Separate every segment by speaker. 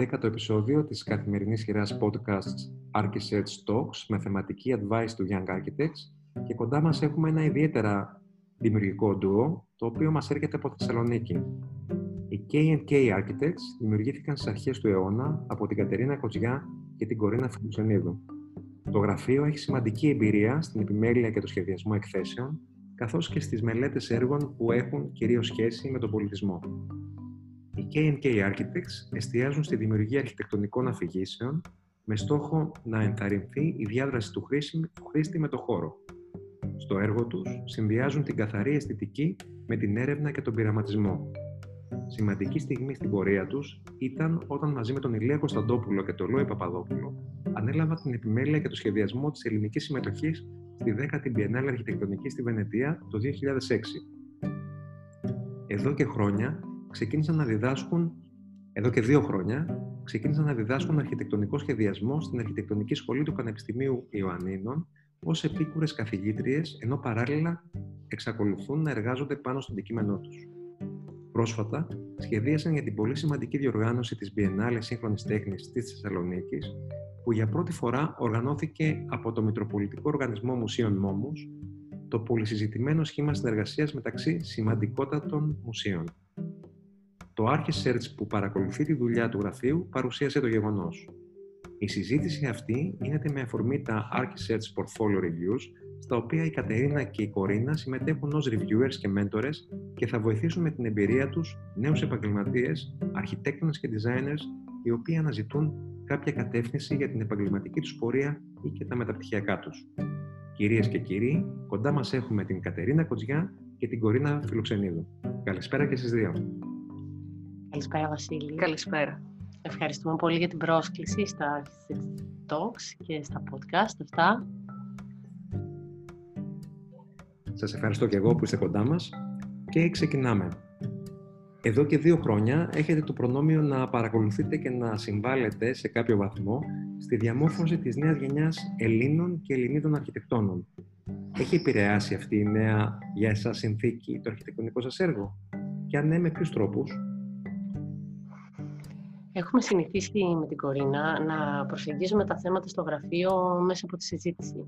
Speaker 1: 11ο επεισόδιο της καθημερινής σειράς podcasts Archisearch Talks με θεματική advice του Young Architects και κοντά μας έχουμε ένα ιδιαίτερα δημιουργικό ντουο, το οποίο μας έρχεται από Θεσσαλονίκη. Οι K&K Architects δημιουργήθηκαν στις αρχές του αιώνα από την Κατερίνα Κοτζιά και την Κορίνα Φιλουσενίδου. Το γραφείο έχει σημαντική εμπειρία στην επιμέλεια και το σχεδιασμό εκθέσεων, καθώς και στις μελέτες έργων που έχουν κυρίως σχέση με τον πολιτισμό. Οι K&K Architects εστιάζουν στη δημιουργία αρχιτεκτονικών αφηγήσεων με στόχο να ενθαρρυνθεί η διάδραση του χρήστη με το χώρο. Στο έργο τους συνδυάζουν την καθαρή αισθητική με την έρευνα και τον πειραματισμό. Σημαντική στιγμή στην πορεία τους ήταν όταν μαζί με τον Ηλία Κωνσταντόπουλο και τον Λόι Παπαδόπουλο ανέλαβαν την επιμέλεια και το σχεδιασμό της ελληνικής συμμετοχής στη 10η Biennale Αρχιτεκτονική στη Βενετία το 2006. Εδώ και χρόνια ξεκίνησαν να διδάσκουν, εδώ και δύο χρόνια, ξεκίνησαν να διδάσκουν αρχιτεκτονικό σχεδιασμό στην Αρχιτεκτονική Σχολή του Πανεπιστημίου Ιωαννίνων ως επίκουρες καθηγήτριες, ενώ παράλληλα εξακολουθούν να εργάζονται πάνω στο αντικείμενό τους. Πρόσφατα, σχεδίασαν για την πολύ σημαντική διοργάνωση της Biennale Σύγχρονης Τέχνης της Θεσσαλονίκης, που για πρώτη φορά οργανώθηκε από το Μητροπολιτικό Οργανισμό Μουσείων Μόμους, το πολυσυζητημένο σχήμα συνεργασίας μεταξύ σημαντικότατων μουσείων. Το Archisearch που παρακολουθεί τη δουλειά του γραφείου παρουσίασε το γεγονός. Η συζήτηση αυτή γίνεται με αφορμή τα Archisearch Portfolio Reviews, στα οποία η Κατερίνα και η Κορίνα συμμετέχουν ως reviewers και mentors και θα βοηθήσουν με την εμπειρία τους νέους επαγγελματίες, αρχιτέκτονες και designers, οι οποίοι αναζητούν κάποια κατεύθυνση για την επαγγελματική τους πορεία ή και τα μεταπτυχιακά τους. Κυρίες και κύριοι, κοντά μας έχουμε την Κατερίνα Κοτζιά και την Κορίνα Φιλοξενίδου. Καλησπέρα και στις δύο.
Speaker 2: Καλησπέρα, Βασίλη.
Speaker 3: Καλησπέρα.
Speaker 2: Ευχαριστούμε πολύ για την πρόσκληση στα Talks και στα podcast αυτά.
Speaker 1: Σας ευχαριστώ και εγώ που είστε κοντά μας και ξεκινάμε. Εδώ και δύο χρόνια έχετε το προνόμιο να παρακολουθείτε και να συμβάλλετε σε κάποιο βαθμό στη διαμόρφωση της νέας γενιάς Ελλήνων και Ελληνίδων αρχιτεκτόνων. Έχει επηρεάσει αυτή η νέα για εσάς συνθήκη το αρχιτεκτονικό σας έργο; Και αν ναι, με ποιους τρόπους;
Speaker 2: Έχουμε συνηθίσει με την Κορίνα να προσεγγίζουμε τα θέματα στο γραφείο μέσα από τη συζήτηση.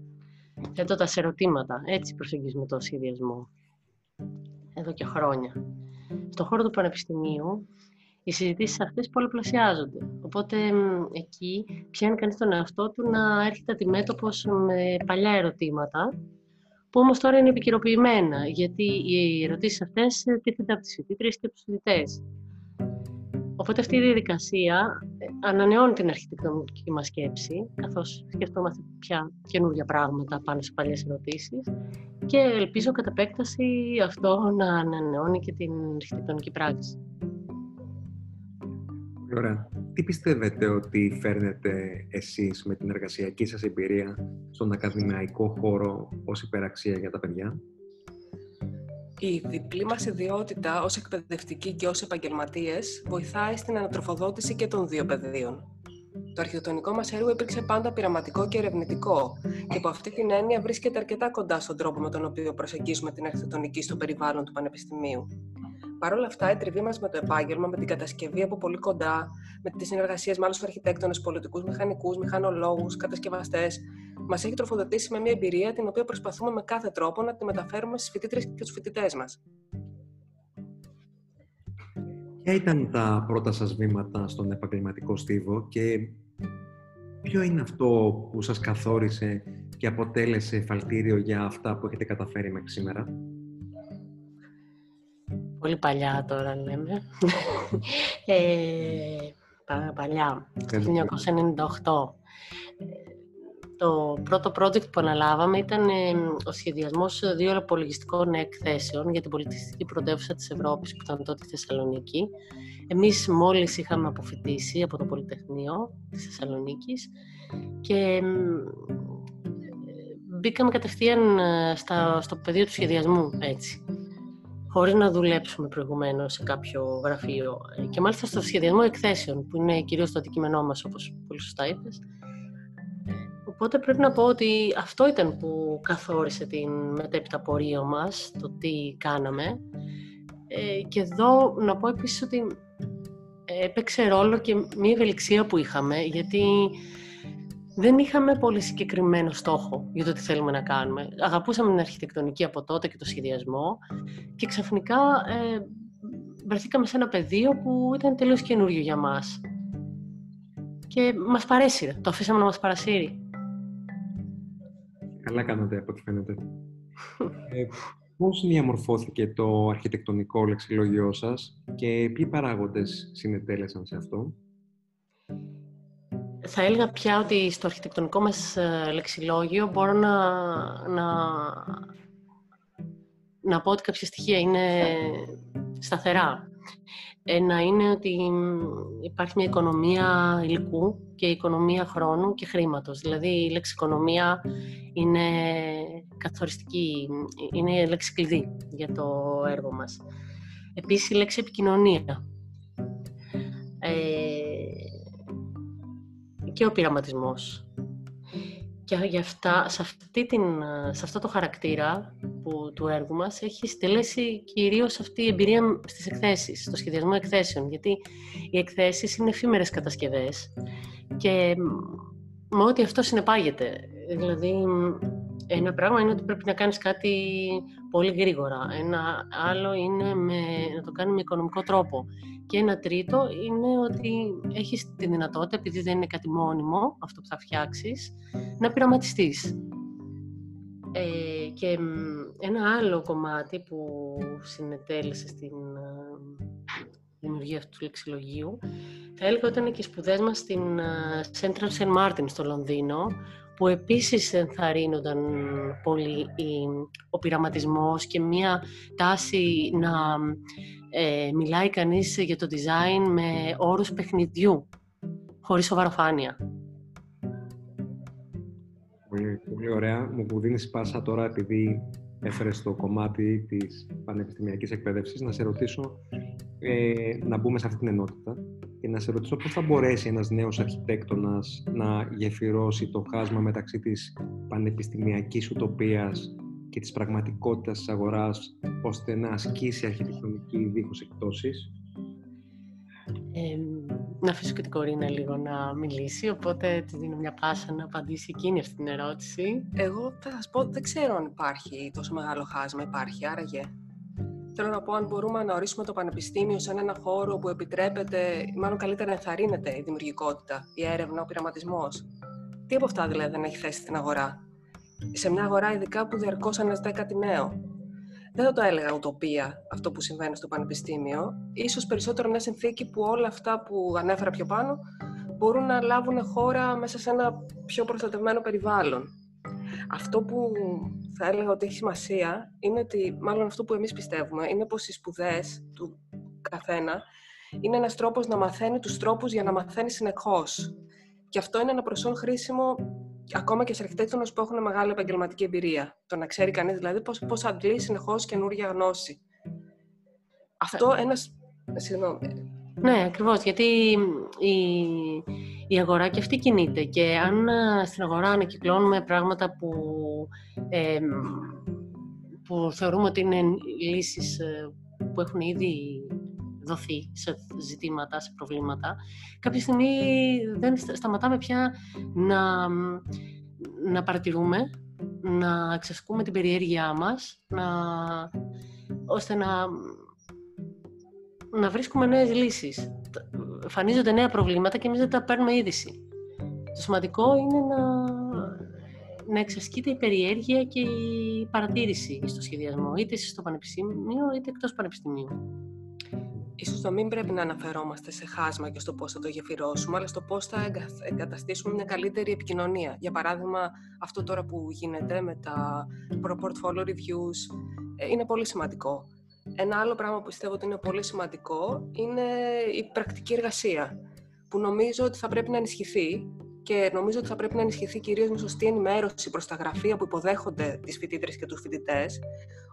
Speaker 2: Θέτοντας ερωτήματα. Έτσι προσεγγίζουμε το σχεδιασμό. Εδώ και χρόνια. Στον χώρο του Πανεπιστημίου, οι συζητήσεις αυτές πολλαπλασιάζονται. Οπότε εκεί πιάνει κανείς τον εαυτό του να έρχεται αντιμέτωπο με παλιά ερωτήματα, που όμως τώρα είναι επικαιροποιημένα, γιατί οι ερωτήσεις αυτές τίθενται από τις φοιτήτρε και τους φοιτητές. Οπότε αυτή η διαδικασία ε, ανανεώνει την αρχιτεκτονική μας σκέψη, καθώς σκεφτόμαστε πια καινούργια πράγματα πάνω σε παλιές ερωτήσεις και ελπίζω κατά επέκταση αυτό να ανανεώνει και την αρχιτεκτονική πράξη.
Speaker 1: Ωραία. Τι πιστεύετε ότι φέρνετε εσείς με την εργασιακή σας εμπειρία στον ακαδημαϊκό χώρο ως υπεραξία για τα παιδιά;
Speaker 3: Η διπλή μας ιδιότητα ως εκπαιδευτική και ως επαγγελματίες βοηθάει στην ανατροφοδότηση και των δύο πεδίων. Το αρχιτεκτονικό μας έργο υπήρξε πάντα πειραματικό και ερευνητικό και από αυτή την έννοια βρίσκεται αρκετά κοντά στον τρόπο με τον οποίο προσεγγίζουμε την αρχιτεκτονική στο περιβάλλον του Πανεπιστημίου. Παρ' όλα αυτά, η τριβή μας με το επάγγελμα, με την κατασκευή από πολύ κοντά, με τις συνεργασίες με άλλους αρχιτέκτονες, πολιτικούς, μηχανικούς, μηχανολόγους, κατασκευαστές, μας έχει τροφοδοτήσει με μια εμπειρία την οποία προσπαθούμε με κάθε τρόπο να τη μεταφέρουμε στις φοιτήτρε και του φοιτητές μας.
Speaker 1: Ποια ήταν τα πρώτα σας βήματα στον επαγγελματικό στίβο και ποιο είναι αυτό που σας καθόρισε και αποτέλεσε εφαλτήριο για αυτά που έχετε καταφέρει μέχρι σήμερα;
Speaker 2: Πολύ παλιά τώρα λέμε. ε, παλιά, το 1998. Το πρώτο project που αναλάβαμε ήταν ε, ο σχεδιασμός δύο απολογιστικών εκθέσεων για την πολιτιστική πρωτεύουσα της Ευρώπης που ήταν τότε στη Θεσσαλονίκη. Εμείς μόλις είχαμε αποφοιτήσει από το Πολυτεχνείο της Θεσσαλονίκης και ε, μπήκαμε κατευθείαν ε, στο πεδίο του σχεδιασμού έτσι χωρίς να δουλέψουμε προηγουμένως σε κάποιο γραφείο. Και μάλιστα στο σχεδιασμό εκθέσεων, που είναι κυρίως το αντικείμενό μας, όπως πολύ σωστά είπες. Οπότε πρέπει να πω ότι αυτό ήταν που καθόρισε την μετέπειτα πορεία μας, το τι κάναμε. Ε, και εδώ να πω επίσης ότι έπαιξε ρόλο και μια ευελιξία που είχαμε, γιατί δεν είχαμε πολύ συγκεκριμένο στόχο για το τι θέλουμε να κάνουμε. Αγαπούσαμε την αρχιτεκτονική από τότε και το σχεδιασμό και ξαφνικά ε, βρεθήκαμε σε ένα πεδίο που ήταν τελείως καινούριο για μας. Και μας παρέσυρε. Το αφήσαμε να μας παρασύρει.
Speaker 1: Καλά κάνατε από ό,τι φαίνεται. ε, πώς διαμορφώθηκε το αρχιτεκτονικό λεξιλόγιό σας και ποιοι παράγοντες συνετέλεσαν σε αυτό;
Speaker 2: Θα έλεγα πια ότι στο αρχιτεκτονικό μας ε, λεξιλόγιο μπορώ να, να, να πω ότι κάποια στοιχεία είναι σταθερά. Ένα είναι ότι υπάρχει μια οικονομία υλικού και οικονομία χρόνου και χρήματος. Δηλαδή η λέξη οικονομία είναι καθοριστική, είναι λέξη κλειδί για το έργο μας. Επίσης η λέξη επικοινωνία. Και ο πειραματισμός. Και για αυτά, σε, αυτή την, σε αυτό το χαρακτήρα που, του έργου μας έχει στελέσει κυρίως αυτή η εμπειρία στις εκθέσεις, στο σχεδιασμό εκθέσεων, γιατί οι εκθέσεις είναι εφήμερες κατασκευές και με ό,τι αυτό συνεπάγεται. Δηλαδή, ένα πράγμα είναι ότι πρέπει να κάνεις κάτι πολύ γρήγορα. Ένα άλλο είναι με, να το κάνει με οικονομικό τρόπο. Και ένα τρίτο είναι ότι έχεις τη δυνατότητα, επειδή δεν είναι κάτι μόνιμο, αυτό που θα φτιάξεις, να πειραματιστείς. Ε, και ένα άλλο κομμάτι που συνετέλεσε στην ε, δημιουργία αυτού του λεξιλογίου, θα έλεγα ότι ήταν και οι σπουδές μας στην ε, Central St. Martin στο Λονδίνο, που επίσης ενθαρρύνονταν πολύ ο πειραματισμός και μια τάση να ε, μιλάει κανείς για το design με όρους παιχνιδιού, χωρίς σοβαροφάνεια.
Speaker 1: Πολύ, πολύ ωραία. Μου δίνεις πάσα τώρα επειδή έφερες στο κομμάτι της πανεπιστημιακής εκπαίδευσης να σε ρωτήσω ε, να μπούμε σε αυτή την ενότητα και να σε ρωτήσω πώς θα μπορέσει ένας νέος αρχιτέκτονας να γεφυρώσει το χάσμα μεταξύ της πανεπιστημιακής ουτοπίας και της πραγματικότητας της αγοράς ώστε να ασκήσει αρχιτεκτονική δίχως εκτόσεις.
Speaker 2: Ε, να αφήσω και την Κορίνα λίγο να μιλήσει, οπότε τη δίνω μια πάσα να απαντήσει εκείνη αυτή την ερώτηση.
Speaker 3: Εγώ θα σας πω, δεν ξέρω αν υπάρχει τόσο μεγάλο χάσμα, υπάρχει, άραγε. Θέλω να πω αν μπορούμε να ορίσουμε το πανεπιστήμιο σαν ένα χώρο που επιτρέπεται, μάλλον καλύτερα ενθαρρύνεται η δημιουργικότητα, η έρευνα, ο πειραματισμός. Τι από αυτά δηλαδή δεν έχει θέση στην αγορά; Σε μια αγορά ειδικά που διαρκώς αναζητάει κάτι νέο. Δεν θα το έλεγα ουτοπία αυτό που συμβαίνει στο πανεπιστήμιο. Ίσως περισσότερο μια συνθήκη που όλα αυτά που ανέφερα πιο πάνω μπορούν να λάβουν χώρα μέσα σε ένα πιο προστατευμένο περιβάλλον. Αυτό που θα έλεγα ότι έχει σημασία είναι ότι, μάλλον αυτό που εμείς πιστεύουμε, είναι πως οι σπουδές του καθένα είναι ένας τρόπος να μαθαίνει τους τρόπους για να μαθαίνει συνεχώς. Και αυτό είναι ένα προσόν χρήσιμο ακόμα και σε αρχιτέκτονες που έχουν μεγάλη επαγγελματική εμπειρία. Το να ξέρει κανείς δηλαδή πώς, πώς αντλεί συνεχώς καινούργια γνώση. Αυτό ένας... Συγγνώμη.
Speaker 2: Ναι, ακριβώς, γιατί η, η αγορά και αυτή κινείται. Και αν ε, στην αγορά ανακυκλώνουμε πράγματα που, που θεωρούμε ότι είναι λύσεις ε, που έχουν ήδη δοθεί σε ζητήματα, σε προβλήματα, κάποια στιγμή δεν σταματάμε πια να, να παρατηρούμε, να εξασκούμε την περιέργειά μας, να, ώστε να, να βρίσκουμε νέες λύσεις εμφανίζονται νέα προβλήματα και εμείς δεν τα παίρνουμε είδηση. Το σημαντικό είναι να, να εξασκείται η περιέργεια και η παρατήρηση στο σχεδιασμό, είτε στο πανεπιστήμιο είτε εκτός πανεπιστημίου.
Speaker 3: Ίσως το μην πρέπει να αναφερόμαστε σε χάσμα και στο πώς θα το γεφυρώσουμε, αλλά στο πώς θα εγκαταστήσουμε μια καλύτερη επικοινωνία. Για παράδειγμα, αυτό τώρα που γίνεται με τα portfolio reviews ε, είναι πολύ σημαντικό. Ένα άλλο πράγμα που πιστεύω ότι είναι πολύ σημαντικό είναι η πρακτική εργασία, που νομίζω ότι θα πρέπει να ενισχυθεί και νομίζω ότι θα πρέπει να ενισχυθεί κυρίως με σωστή ενημέρωση προς τα γραφεία που υποδέχονται τις φοιτήτρες και τους φοιτητές,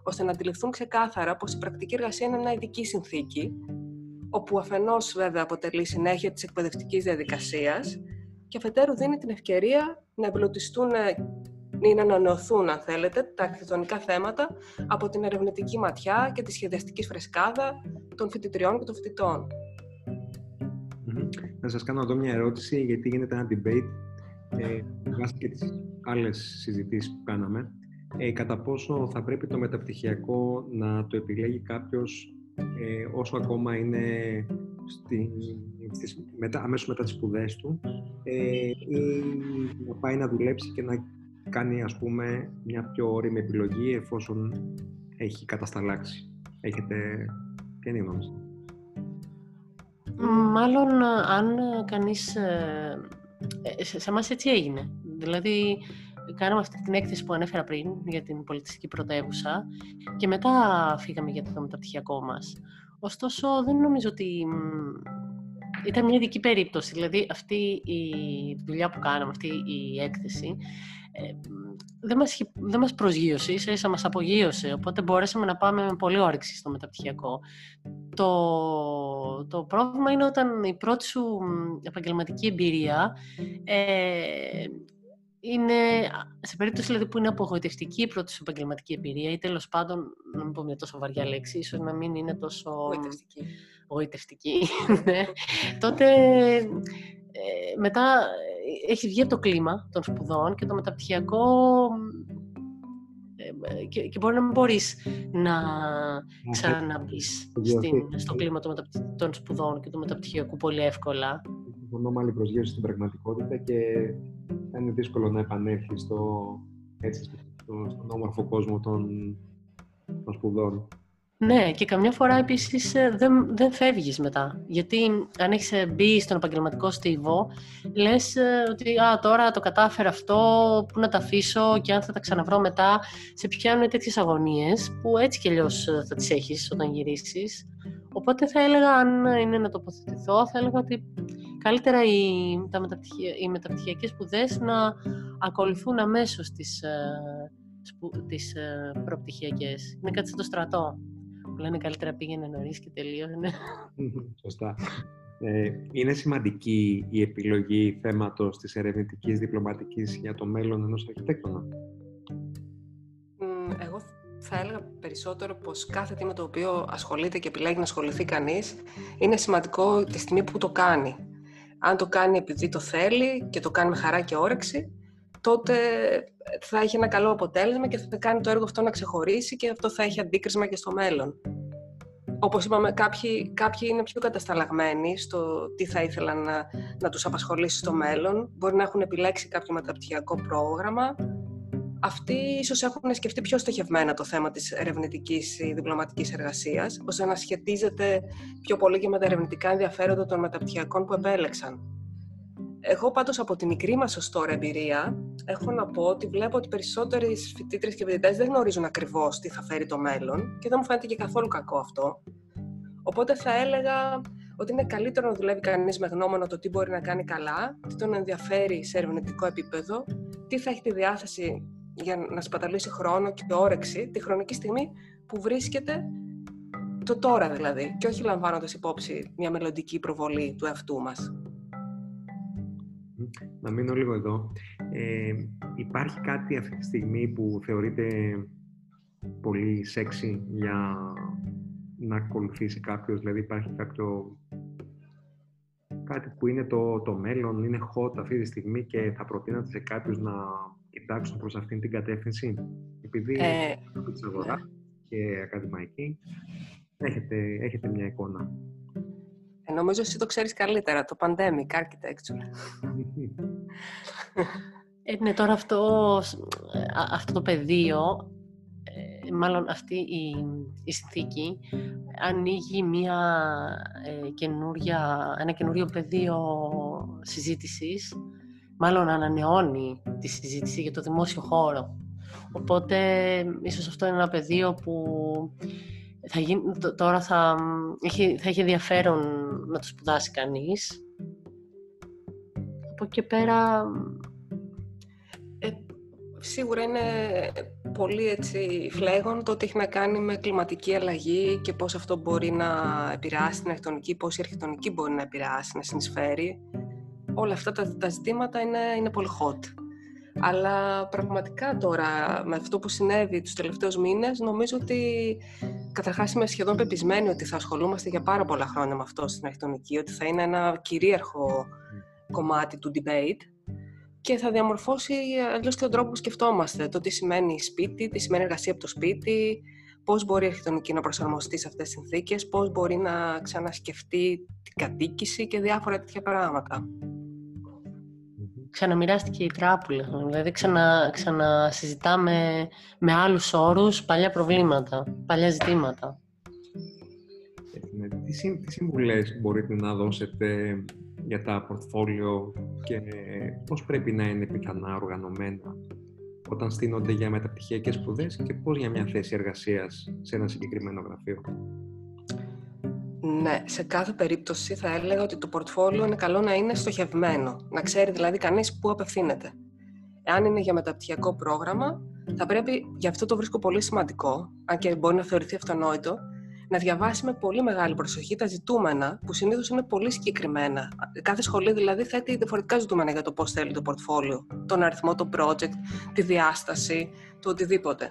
Speaker 3: ώστε να αντιληφθούν ξεκάθαρα πως η πρακτική εργασία είναι μια ειδική συνθήκη, όπου αφενός βέβαια αποτελεί συνέχεια της εκπαιδευτικής διαδικασίας και αφετέρου δίνει την ευκαιρία να εμπλουτιστούν ή να ανανεωθούν, αν θέλετε, τα αρχιτεκτονικά θέματα από την ερευνητική ματιά και τη σχεδιαστική φρεσκάδα των φοιτητριών και των φοιτητών.
Speaker 1: να σας κάνω εδώ μια ερώτηση, γιατί γίνεται ένα debate ε, βάσει και τις άλλες συζητήσεις που κάναμε. Ε, κατά πόσο θα πρέπει το μεταπτυχιακό να το επιλέγει κάποιος ε, όσο ακόμα είναι στη, στις, μετά, αμέσως μετά τις σπουδές του ε, ή να πάει να δουλέψει και να κάνει ας πούμε μια πιο όρημη επιλογή εφόσον έχει κατασταλάξει. Έχετε... Ποια είναι η γνώμη
Speaker 2: Μάλλον αν κανείς... Ε, ε, σε εμάς έτσι έγινε. Δηλαδή, κάναμε αυτή την έκθεση που ανέφερα πριν για την πολιτιστική πρωτεύουσα και μετά φύγαμε για το μεταπτυχιακό μας. Ωστόσο, δεν νομίζω ότι ήταν μια ειδική περίπτωση. Δηλαδή, αυτή η δουλειά που κάναμε, αυτή η έκθεση, ε, δεν μας, δεν μας προσγείωσε, ίσα ίσα μας απογείωσε, οπότε μπορέσαμε να πάμε με πολύ όρεξη στο μεταπτυχιακό. Το, το πρόβλημα είναι όταν η πρώτη σου επαγγελματική εμπειρία ε, είναι, σε περίπτωση δηλαδή, που είναι απογοητευτική η πρώτη σου επαγγελματική εμπειρία ή τέλος πάντων, να μην πω μια τόσο βαριά λέξη, ίσως να μην είναι τόσο γοητευτική, ναι, τότε ε, μετά έχει βγει από το κλίμα των σπουδών και το μεταπτυχιακό ε, και, και μπορεί να μην μπορείς να ξαναμπείς στο κλίμα των, σπουδών και του μεταπτυχιακού πολύ εύκολα.
Speaker 1: Συμφωνώ με άλλη προσγείωση στην πραγματικότητα και είναι δύσκολο να επανέλθεις στο, έτσι, στον όμορφο κόσμο των, των σπουδών.
Speaker 2: Ναι, και καμιά φορά επίσης ε, δεν, δεν φεύγεις μετά. Γιατί αν έχεις ε, μπει στον επαγγελματικό στίβο, λες ε, ότι α, τώρα το κατάφερα αυτό, πού να τα αφήσω και αν θα τα ξαναβρω μετά. Σε πιάνουν τέτοιες αγωνίες που έτσι κι αλλιώς θα τις έχεις όταν γυρίσεις. Οπότε θα έλεγα, αν είναι να τοποθετηθώ, θα έλεγα ότι καλύτερα οι, τα μεταπτυχια, οι μεταπτυχιακές σπουδές να ακολουθούν αμέσως τις, τις προπτυχιακές. Είναι κάτι στο στρατό λένε καλύτερα πήγαινε νωρίς και τελείωνε.
Speaker 1: Σωστά. Ε, είναι σημαντική η επιλογή θέματος της ερευνητικής διπλωματικής για το μέλλον ενός αρχιτέκτονα;
Speaker 3: Εγώ θα έλεγα περισσότερο πως κάθε τι με το οποίο ασχολείται και επιλέγει να ασχοληθεί κανείς είναι σημαντικό τη στιγμή που το κάνει. Αν το κάνει επειδή το θέλει και το κάνει με χαρά και όρεξη, τότε θα έχει ένα καλό αποτέλεσμα και θα κάνει το έργο αυτό να ξεχωρίσει και αυτό θα έχει αντίκρισμα και στο μέλλον. Όπως είπαμε, κάποιοι, κάποιοι είναι πιο κατασταλαγμένοι στο τι θα ήθελαν να, να τους απασχολήσει στο μέλλον. Μπορεί να έχουν επιλέξει κάποιο μεταπτυχιακό πρόγραμμα. Αυτοί ίσως έχουν σκεφτεί πιο στοχευμένα το θέμα της ερευνητικής ή διπλωματικής εργασίας, ώστε να σχετίζεται πιο πολύ και με τα ερευνητικά ενδιαφέροντα των μεταπτυχιακών που επέλεξαν. Εγώ πάντως από τη μικρή μας ως τώρα εμπειρία έχω να πω ότι βλέπω ότι περισσότεροι φοιτήτρες και φοιτητές δεν γνωρίζουν ακριβώς τι θα φέρει το μέλλον και δεν μου φαίνεται και καθόλου κακό αυτό. Οπότε θα έλεγα ότι είναι καλύτερο να δουλεύει κανείς με γνώμονα το τι μπορεί να κάνει καλά, τι τον ενδιαφέρει σε ερευνητικό επίπεδο, τι θα έχει τη διάθεση για να σπαταλήσει χρόνο και όρεξη τη χρονική στιγμή που βρίσκεται το τώρα δηλαδή και όχι λαμβάνοντας υπόψη μια μελλοντική προβολή του εαυτού μας
Speaker 1: να μείνω λίγο εδώ. Ε, υπάρχει κάτι αυτή τη στιγμή που θεωρείται πολύ σεξι για να ακολουθήσει κάποιος, δηλαδή υπάρχει κάποιο κάτι που είναι το, το μέλλον, είναι hot αυτή τη στιγμή και θα προτείνατε σε κάποιους να κοιτάξουν προς αυτήν την κατεύθυνση; Επειδή ε, της αγοράς ναι. και ακαδημαϊκή, έχετε, έχετε μια εικόνα.
Speaker 3: Ε, νομίζω εσύ το ξέρεις καλύτερα, το pandemic architecture.
Speaker 2: Ε, ναι, τώρα αυτό, αυτό το πεδίο, ε, μάλλον αυτή η, η συνθήκη, ανοίγει μια, ε, καινούρια, ένα καινούριο πεδίο συζήτησης, μάλλον ανανεώνει τη συζήτηση για το δημόσιο χώρο. Οπότε, ίσως αυτό είναι ένα πεδίο που θα γίνει, τώρα θα έχει, θα έχει ενδιαφέρον να το σπουδάσει κανείς. Από εκεί πέρα...
Speaker 3: Ε, σίγουρα είναι πολύ έτσι φλέγον το ότι έχει να κάνει με κλιματική αλλαγή και πώς αυτό μπορεί να επηρεάσει την αρχιτεκτονική, πώς η αρχιτεκτονική μπορεί να επηρεάσει, να συνεισφέρει. Όλα αυτά τα, τα ζητήματα είναι, είναι πολύ hot. Αλλά πραγματικά τώρα, με αυτό που συνέβη τους τελευταίους μήνες, νομίζω ότι καταρχάς είμαι σχεδόν πεπισμένη ότι θα ασχολούμαστε για πάρα πολλά χρόνια με αυτό στην αρχιτεκτονική, ότι θα είναι ένα κυρίαρχο κομμάτι του debate και θα διαμορφώσει αλλιώς και τον τρόπο που σκεφτόμαστε. Το τι σημαίνει σπίτι, τι σημαίνει εργασία από το σπίτι, πώς μπορεί η αρχιτεκτονική να προσαρμοστεί σε αυτές τις συνθήκες, πώς μπορεί να ξανασκεφτεί την κατοίκηση και διάφορα τέτοια πράγματα
Speaker 2: ξαναμοιράστηκε η τράπουλα. Δηλαδή ξανα, ξανασυζητάμε με άλλους όρους παλιά προβλήματα, παλιά ζητήματα.
Speaker 1: Ναι, τι, τι συμβουλές μπορείτε να δώσετε για τα πορτφόλιο και πώς πρέπει να είναι πιθανά οργανωμένα όταν στείνονται για μεταπτυχιακές σπουδές και πώς για μια θέση εργασίας σε ένα συγκεκριμένο γραφείο;
Speaker 3: Ναι, σε κάθε περίπτωση θα έλεγα ότι το πορτφόλιο είναι καλό να είναι στοχευμένο. Να ξέρει δηλαδή κανείς πού απευθύνεται. Εάν είναι για μεταπτυχιακό πρόγραμμα, θα πρέπει, γι' αυτό το βρίσκω πολύ σημαντικό, αν και μπορεί να θεωρηθεί αυτονόητο, να διαβάσει με πολύ μεγάλη προσοχή τα ζητούμενα, που συνήθως είναι πολύ συγκεκριμένα. Κάθε σχολείο δηλαδή θέτει διαφορετικά ζητούμενα για το πώς θέλει το πορτφόλιο. Τον αριθμό, το project, τη διάσταση, το οτιδήποτε.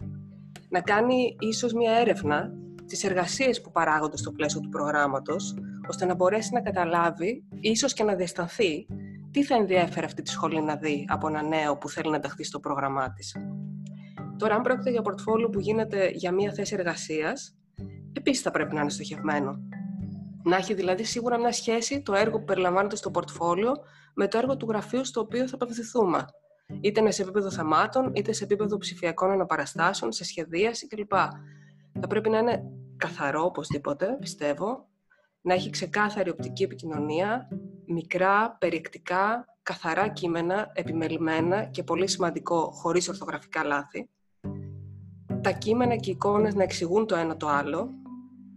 Speaker 3: Να κάνει ίσως μια έρευνα τις εργασίες που παράγονται στο πλαίσιο του προγράμματος, ώστε να μπορέσει να καταλάβει, ίσως και να διαισθανθεί, τι θα ενδιαφέρει αυτή τη σχολή να δει από ένα νέο που θέλει να ενταχθεί στο πρόγραμμά της. Τώρα, αν πρόκειται για πορτφόλιο που γίνεται για μία θέση εργασίας, επίσης θα πρέπει να είναι στοχευμένο. Να έχει δηλαδή σίγουρα μια σχέση το έργο που περιλαμβάνεται στο πορτφόλιο με το έργο του γραφείου στο οποίο θα απευθυνθούμε. Είτε είναι σε επίπεδο θεμάτων, είτε σε επίπεδο ψηφιακών αναπαραστάσεων, σε σχεδίαση κλπ. Θα πρέπει να είναι καθαρό οπωσδήποτε, πιστεύω, να έχει ξεκάθαρη οπτική επικοινωνία, μικρά, περιεκτικά, καθαρά κείμενα, επιμελημένα και πολύ σημαντικό, χωρίς ορθογραφικά λάθη. Τα κείμενα και οι εικόνες να εξηγούν το ένα το άλλο.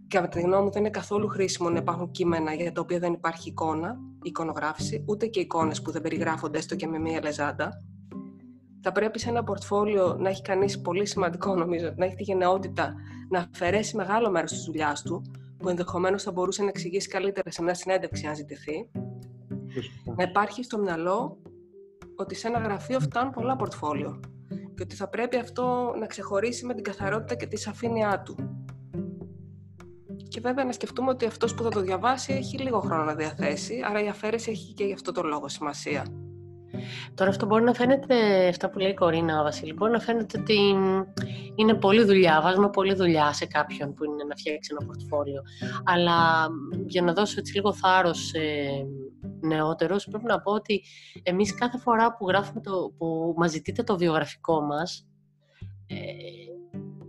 Speaker 3: Και από τη γνώμη μου δεν είναι καθόλου χρήσιμο να υπάρχουν κείμενα για τα οποία δεν υπάρχει εικόνα, εικονογράφηση, ούτε και εικόνες που δεν περιγράφονται έστω και με μία λεζάντα θα πρέπει σε ένα πορτφόλιο να έχει κανείς πολύ σημαντικό, νομίζω, να έχει τη γενναιότητα να αφαιρέσει μεγάλο μέρος της δουλειάς του, που ενδεχομένως θα μπορούσε να εξηγήσει καλύτερα σε μια συνέντευξη, αν ζητηθεί. Να υπάρχει στο μυαλό ότι σε ένα γραφείο φτάνουν πολλά πορτφόλιο και ότι θα πρέπει αυτό να ξεχωρίσει με την καθαρότητα και τη σαφήνειά του. Και βέβαια να σκεφτούμε ότι αυτός που θα το διαβάσει έχει λίγο χρόνο να διαθέσει, άρα η αφαίρεση έχει και γι' αυτό το λόγο σημασία.
Speaker 2: Τώρα αυτό μπορεί να φαίνεται, αυτά που λέει η Κορίνα Βασίλη, μπορεί να φαίνεται ότι είναι πολλή δουλειά, βάζουμε πολλή δουλειά σε κάποιον που είναι να φτιάξει ένα πορτφόλιο. Αλλά για να δώσω έτσι λίγο θάρρος σε νεότερους, πρέπει να πω ότι εμείς κάθε φορά που, γράφουμε το, που μας ζητείτε το βιογραφικό μας, ε,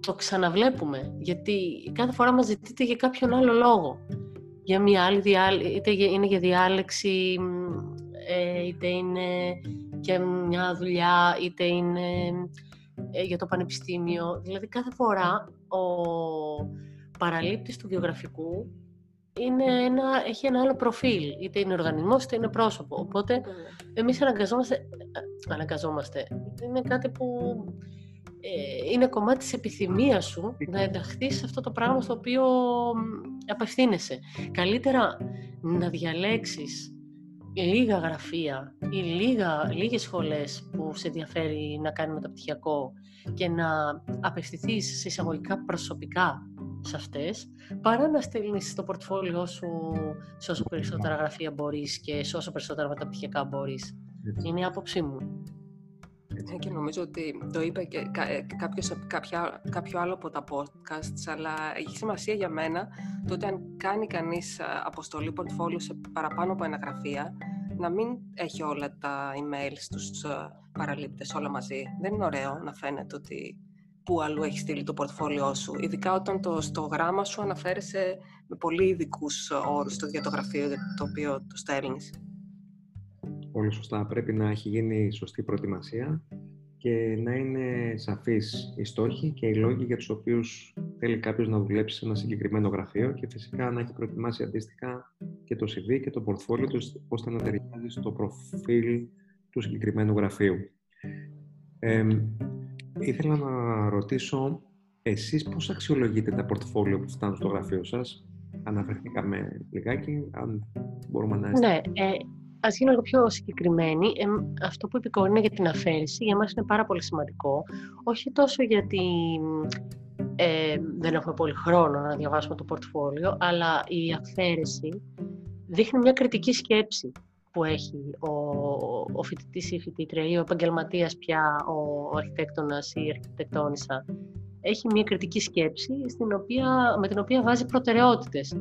Speaker 2: το ξαναβλέπουμε, γιατί κάθε φορά μας ζητείτε για κάποιον άλλο λόγο. Για μια άλλη διάλεξη, είτε είναι για διάλεξη ε, είτε είναι και μια δουλειά, είτε είναι ε, για το πανεπιστήμιο. Δηλαδή κάθε φορά ο παραλήπτης του βιογραφικού είναι ένα, έχει ένα άλλο προφίλ, είτε είναι οργανισμός είτε είναι πρόσωπο. Οπότε εμείς αναγκαζόμαστε, ε, αναγκαζόμαστε. είναι κάτι που είναι κομμάτι της επιθυμίας σου να ενταχθείς σε αυτό το πράγμα στο οποίο απευθύνεσαι. Καλύτερα να διαλέξεις λίγα γραφεία ή λίγα, λίγες σχολές που σε ενδιαφέρει να κάνει μεταπτυχιακό και να απευθυνθείς σε εισαγωγικά προσωπικά σε αυτές, παρά να στέλνεις το πορτφόλιό σου σε όσο περισσότερα γραφεία μπορείς και σε όσο περισσότερα μεταπτυχιακά μπορείς. Είναι η άποψή μου.
Speaker 3: Ναι, και νομίζω ότι το είπε και ε, κάποιος, κάποια, κάποιο άλλο από τα podcasts, αλλά έχει σημασία για μένα το ότι αν κάνει κανείς ε, αποστολή πορτφόλιο σε παραπάνω από ένα γραφεία, να μην έχει όλα τα email στους ε, παραλήπτες όλα μαζί. Δεν είναι ωραίο να φαίνεται ότι πού αλλού έχει στείλει το πορτφόλιό σου, ειδικά όταν το, στο γράμμα σου αναφέρεσαι με πολύ ειδικούς όρους για το γραφείο το οποίο το στέλνεις.
Speaker 1: Πολύ σωστά. Πρέπει να έχει γίνει σωστή προετοιμασία και να είναι σαφείς οι στόχοι και οι λόγοι για τους οποίους θέλει κάποιος να δουλέψει σε ένα συγκεκριμένο γραφείο και φυσικά να έχει προετοιμάσει αντίστοιχα και το CV και το πορτφόλιο του ώστε να ταιριάζει στο προφίλ του συγκεκριμένου γραφείου. Ε, ήθελα να ρωτήσω εσείς πώς αξιολογείτε τα πορτφόλιο που φτάνουν στο γραφείο σας; Αναφερθήκαμε λιγάκι, αν μπορούμε να...
Speaker 2: Ναι, ε, ας γίνω λίγο πιο συγκεκριμένη. αυτό που είπε η για την αφαίρεση, για μας είναι πάρα πολύ σημαντικό. Όχι τόσο γιατί ε, δεν έχουμε πολύ χρόνο να διαβάσουμε το πορτφόλιο, αλλά η αφαίρεση δείχνει μια κριτική σκέψη που έχει ο, ο φοιτητής ή η φοιτήτρια ή ο επαγγελματίας πια, ο, ο αρχιτέκτονας ή η αρχιτεκτόνισσα. Έχει μια κριτική σκέψη στην οποία, με την οποία βάζει προτεραιότητες.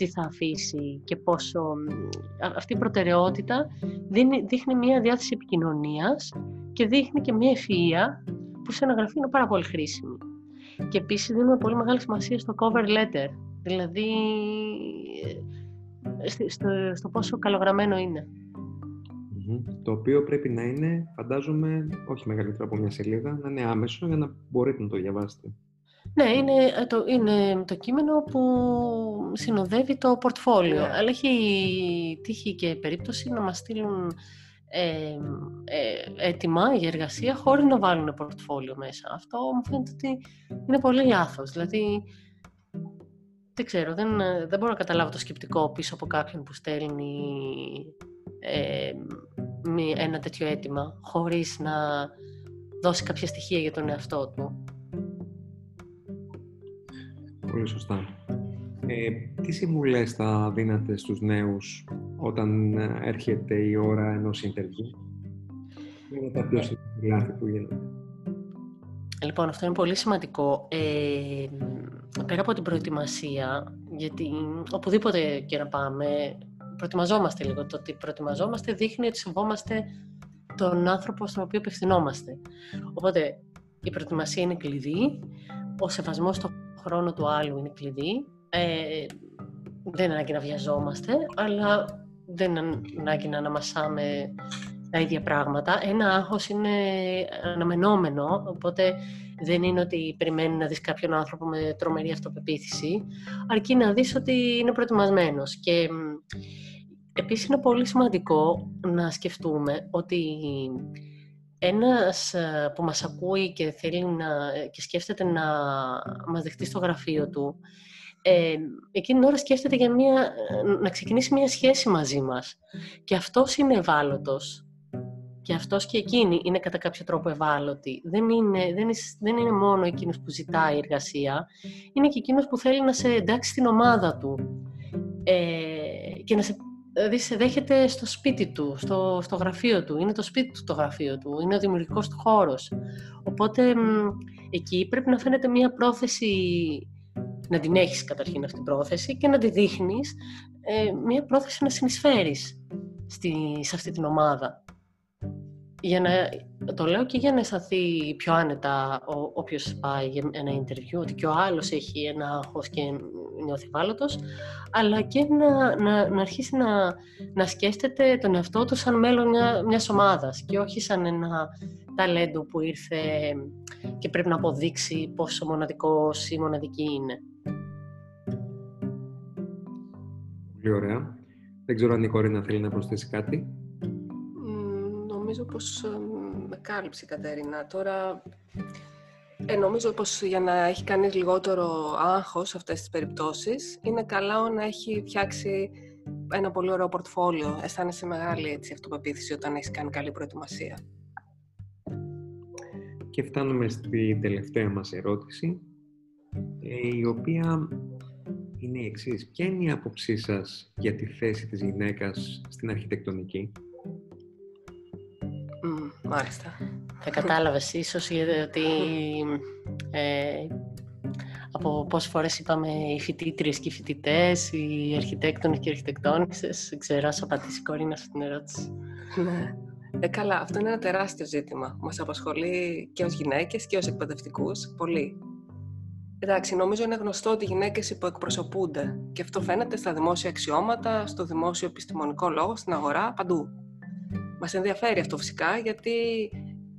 Speaker 2: Τι θα αφήσει και πόσο... Αυτή η προτεραιότητα δίνει, δείχνει μια διάθεση επικοινωνίας και δείχνει και μια ευφυΐα που σε ένα γραφείο είναι πάρα πολύ χρήσιμη. Και επίσης δίνουμε πολύ μεγάλη σημασία στο cover letter, δηλαδή στο, στο πόσο καλογραμμένο
Speaker 1: Το οποίο πρέπει να είναι, φαντάζομαι, όχι μεγαλύτερο από μια σελίδα, να είναι άμεσο για να μπορείτε να το διαβάσετε.
Speaker 2: Ναι, είναι το, είναι το κείμενο που συνοδεύει το πορτφόλιο. Αλλά έχει τύχει και περίπτωση να μας στείλουν ε, ε, έτοιμα για εργασία χωρίς να βάλουν πορτφόλιο μέσα. Αυτό μου φαίνεται ότι είναι πολύ λάθος. Δηλαδή, δεν ξέρω, δεν, δεν μπορώ να καταλάβω το σκεπτικό πίσω από κάποιον που στέλνει ε, ένα τέτοιο αίτημα χωρίς να δώσει κάποια στοιχεία για τον εαυτό του.
Speaker 1: Πολύ σωστά. Ε, τι συμβουλές θα δίνατε στους νέους όταν έρχεται η ώρα ενός interview; Είναι τα πιο σημαντικά που γίνεται.
Speaker 2: Λοιπόν, αυτό είναι πολύ σημαντικό. Ε, πέρα από την προετοιμασία, γιατί οπουδήποτε και να πάμε, προετοιμαζόμαστε λίγο. Το ότι προετοιμαζόμαστε δείχνει ότι σεβόμαστε τον άνθρωπο στον οποίο απευθυνόμαστε. Οπότε, η προετοιμασία είναι κλειδί, ο σεβασμός στον χρόνο του άλλου είναι κλειδί. Ε, δεν είναι ανάγκη να βιαζόμαστε, αλλά δεν είναι ανάγκη να αναμασάμε τα ίδια πράγματα. Ένα άγχος είναι αναμενόμενο, οπότε δεν είναι ότι περιμένει να δεις κάποιον άνθρωπο με τρομερή αυτοπεποίθηση, αρκεί να δεις ότι είναι προετοιμασμένος. Και επίσης είναι πολύ σημαντικό να σκεφτούμε ότι ένας ε, που μας ακούει και θέλει να, και σκέφτεται να μας δεχτεί στο γραφείο του, ε, εκείνη την ώρα σκέφτεται για μια, να ξεκινήσει μια σχέση μαζί μας. Και αυτός είναι ευάλωτος και αυτός και εκείνη είναι κατά κάποιο τρόπο ευάλωτοι. Δεν είναι, δεν είναι, δεν είναι μόνο εκείνος που ζητάει εργασία, είναι και εκείνος που θέλει να σε εντάξει στην ομάδα του ε, και να σε, δηλαδή σε δέχεται στο σπίτι του, στο, στο γραφείο του. Είναι το σπίτι του το γραφείο του, είναι ο δημιουργικός του χώρος. Οπότε εκεί πρέπει να φαίνεται μια πρόθεση να την έχεις καταρχήν αυτή την πρόθεση και να τη δείχνεις ε, μια πρόθεση να συνεισφέρεις στη, σε αυτή την ομάδα για να, το λέω και για να αισθανθεί πιο άνετα ο, όποιος πάει για ένα interview, ότι και ο άλλος έχει ένα άγχος και νιώθει βάλωτος, αλλά και να, να, να αρχίσει να, να σκέφτεται τον εαυτό του σαν μέλλον μια, μιας ομάδας και όχι σαν ένα ταλέντο που ήρθε και πρέπει να αποδείξει πόσο μοναδικός ή μοναδική είναι.
Speaker 1: Πολύ ωραία. Δεν ξέρω αν η Κορίνα θέλει να προσθέσει κάτι
Speaker 3: νομίζω πως με κάλυψε η Κατερίνα. Τώρα, ε, νομίζω πως για να έχει κανείς λιγότερο άγχος σε αυτές τις περιπτώσεις, είναι καλά να έχει φτιάξει ένα πολύ ωραίο πορτφόλιο. Αισθάνεσαι μεγάλη έτσι, αυτοπεποίθηση όταν έχεις κάνει καλή προετοιμασία.
Speaker 1: Και φτάνουμε στην τελευταία μας ερώτηση, ε, η οποία είναι η εξής. Ποια είναι η άποψή σας για τη θέση της γυναίκας στην αρχιτεκτονική;
Speaker 3: Μάλιστα.
Speaker 2: Θα κατάλαβες ίσως ότι ε, από πόσες φορές είπαμε οι φοιτήτριες και οι φοιτητές, οι αρχιτέκτονες και οι αρχιτεκτόνισσες. Δεν ξέρω, ας απαντήσει η Κορίνα σε την ερώτηση.
Speaker 3: Ναι. Ε, καλά, αυτό είναι ένα τεράστιο ζήτημα. Μας απασχολεί και ως γυναίκες και ως εκπαιδευτικούς πολύ. Εντάξει, νομίζω είναι γνωστό ότι οι γυναίκες υποεκπροσωπούνται και αυτό φαίνεται στα δημόσια αξιώματα, στο δημόσιο επιστημονικό λόγο, στην αγορά, παντού. Μας ενδιαφέρει αυτό φυσικά, γιατί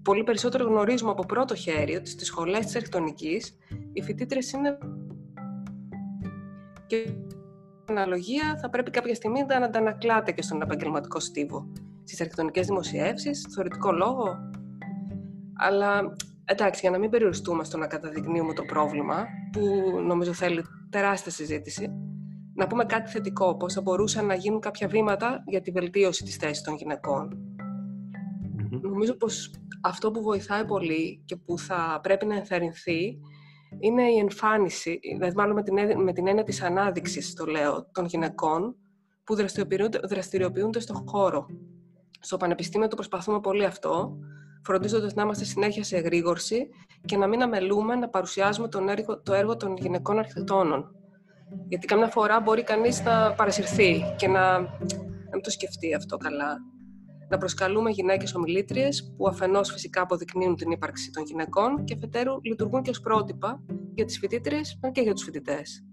Speaker 3: πολύ περισσότερο γνωρίζουμε από πρώτο χέρι ότι στις σχολές της αρχιτεκτονικής οι φοιτήτρες είναι και αναλογία θα πρέπει κάποια στιγμή να αντανακλάτε και στον επαγγελματικό στίβο. Στις αρχιτεκτονικές δημοσιεύσεις, θεωρητικό λόγο. Αλλά εντάξει, για να μην περιοριστούμε στο να καταδεικνύουμε το πρόβλημα, που νομίζω θέλει τεράστια συζήτηση, να πούμε κάτι θετικό, πώς θα μπορούσαν να γίνουν κάποια βήματα για τη βελτίωση της θέσης των γυναικών. Νομίζω πως αυτό που βοηθάει πολύ και που θα πρέπει να ενθαρρυνθεί είναι η εμφάνιση, δηλαδή μάλλον με την, με την έννοια της ανάδειξης, το λέω, των γυναικών που δραστηριοποιούνται, δραστηριοποιούνται στον χώρο. Στο Πανεπιστήμιο το προσπαθούμε πολύ αυτό, φροντίζοντας να είμαστε συνέχεια σε εγρήγορση και να μην αμελούμε να παρουσιάζουμε τον έργο, το έργο των γυναικών αρχιτεκτόνων. Γιατί καμιά φορά μπορεί κανείς να παρασυρθεί και να, να μην το σκεφτεί αυτό καλά. Να προσκαλούμε γυναίκες ομιλήτριες που αφενός φυσικά αποδεικνύουν την ύπαρξη των γυναικών και αφετέρου λειτουργούν και ως πρότυπα για τις φοιτήτριες και για τους φοιτητές.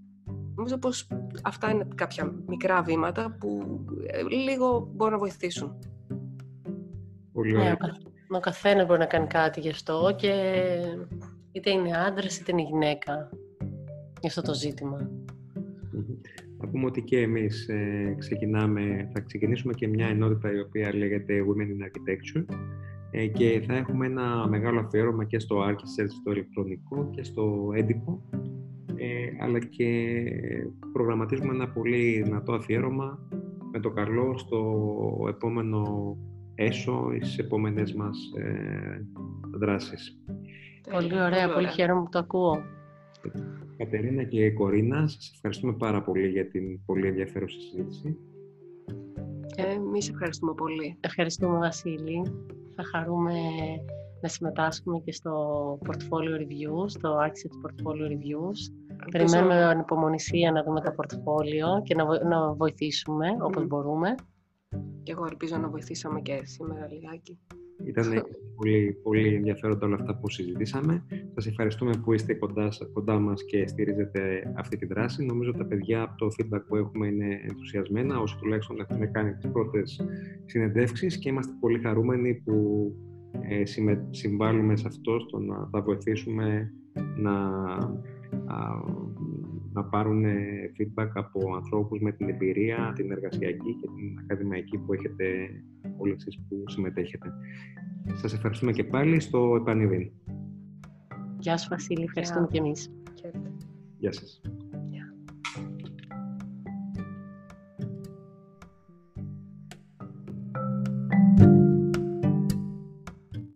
Speaker 3: Νομίζω πως αυτά είναι κάποια μικρά βήματα που ε, λίγο μπορούν να βοηθήσουν.
Speaker 1: Πολύ ωραία.
Speaker 2: Ναι, ο καθένας μπορεί να κάνει κάτι γι' αυτό και είτε είναι άντρας είτε είναι γυναίκα για αυτό το ζήτημα.
Speaker 1: Να πούμε ότι και εμείς ε, ξεκινάμε, θα ξεκινήσουμε και μια ενότητα η οποία λέγεται Women in Architecture ε, και θα έχουμε ένα μεγάλο αφιέρωμα και στο Architecture, στο ηλεκτρονικό και στο έντυπο ε, αλλά και προγραμματίζουμε ένα πολύ δυνατό αφιέρωμα με το καλό στο επόμενο έσω στις επόμενες μας ε, δράσεις.
Speaker 2: Πολύ ωραία, πολύ χαίρομαι που το ακούω.
Speaker 1: Κατερίνα και Κορίνα, σας ευχαριστούμε πάρα πολύ για την πολύ ενδιαφέρουσα συζήτηση.
Speaker 3: Εμείς ευχαριστούμε πολύ.
Speaker 2: Ευχαριστούμε, Βασίλη. Θα χαρούμε να συμμετάσχουμε και στο Portfolio Review, στο Access Portfolio Reviews. Περιμένουμε με ανυπομονησία να δούμε το portfolio και να, να βοηθήσουμε όπως μπορούμε.
Speaker 3: Και εγώ ελπίζω να βοηθήσαμε και σήμερα λιγάκι.
Speaker 1: Ήταν πολύ, πολύ ενδιαφέροντα όλα αυτά που συζητήσαμε. Σας ευχαριστούμε που είστε κοντά, κοντά μας και στηρίζετε αυτή τη δράση. Νομίζω ότι τα παιδιά από το feedback που έχουμε είναι ενθουσιασμένα, όσο τουλάχιστον έχουν κάνει τις πρώτες συνεντεύξεις και είμαστε πολύ χαρούμενοι που ε, συμβάλλουμε σε αυτό, στο να τα βοηθήσουμε να να πάρουν ε, feedback από ανθρώπους με την εμπειρία, την εργασιακή και την ακαδημαϊκή που έχετε όλοι εσείς που συμμετέχετε. Σας ευχαριστούμε και πάλι στο επανειδήν.
Speaker 2: Γεια σου Βασίλη, ευχαριστούμε και εμείς.
Speaker 1: Γεια σας.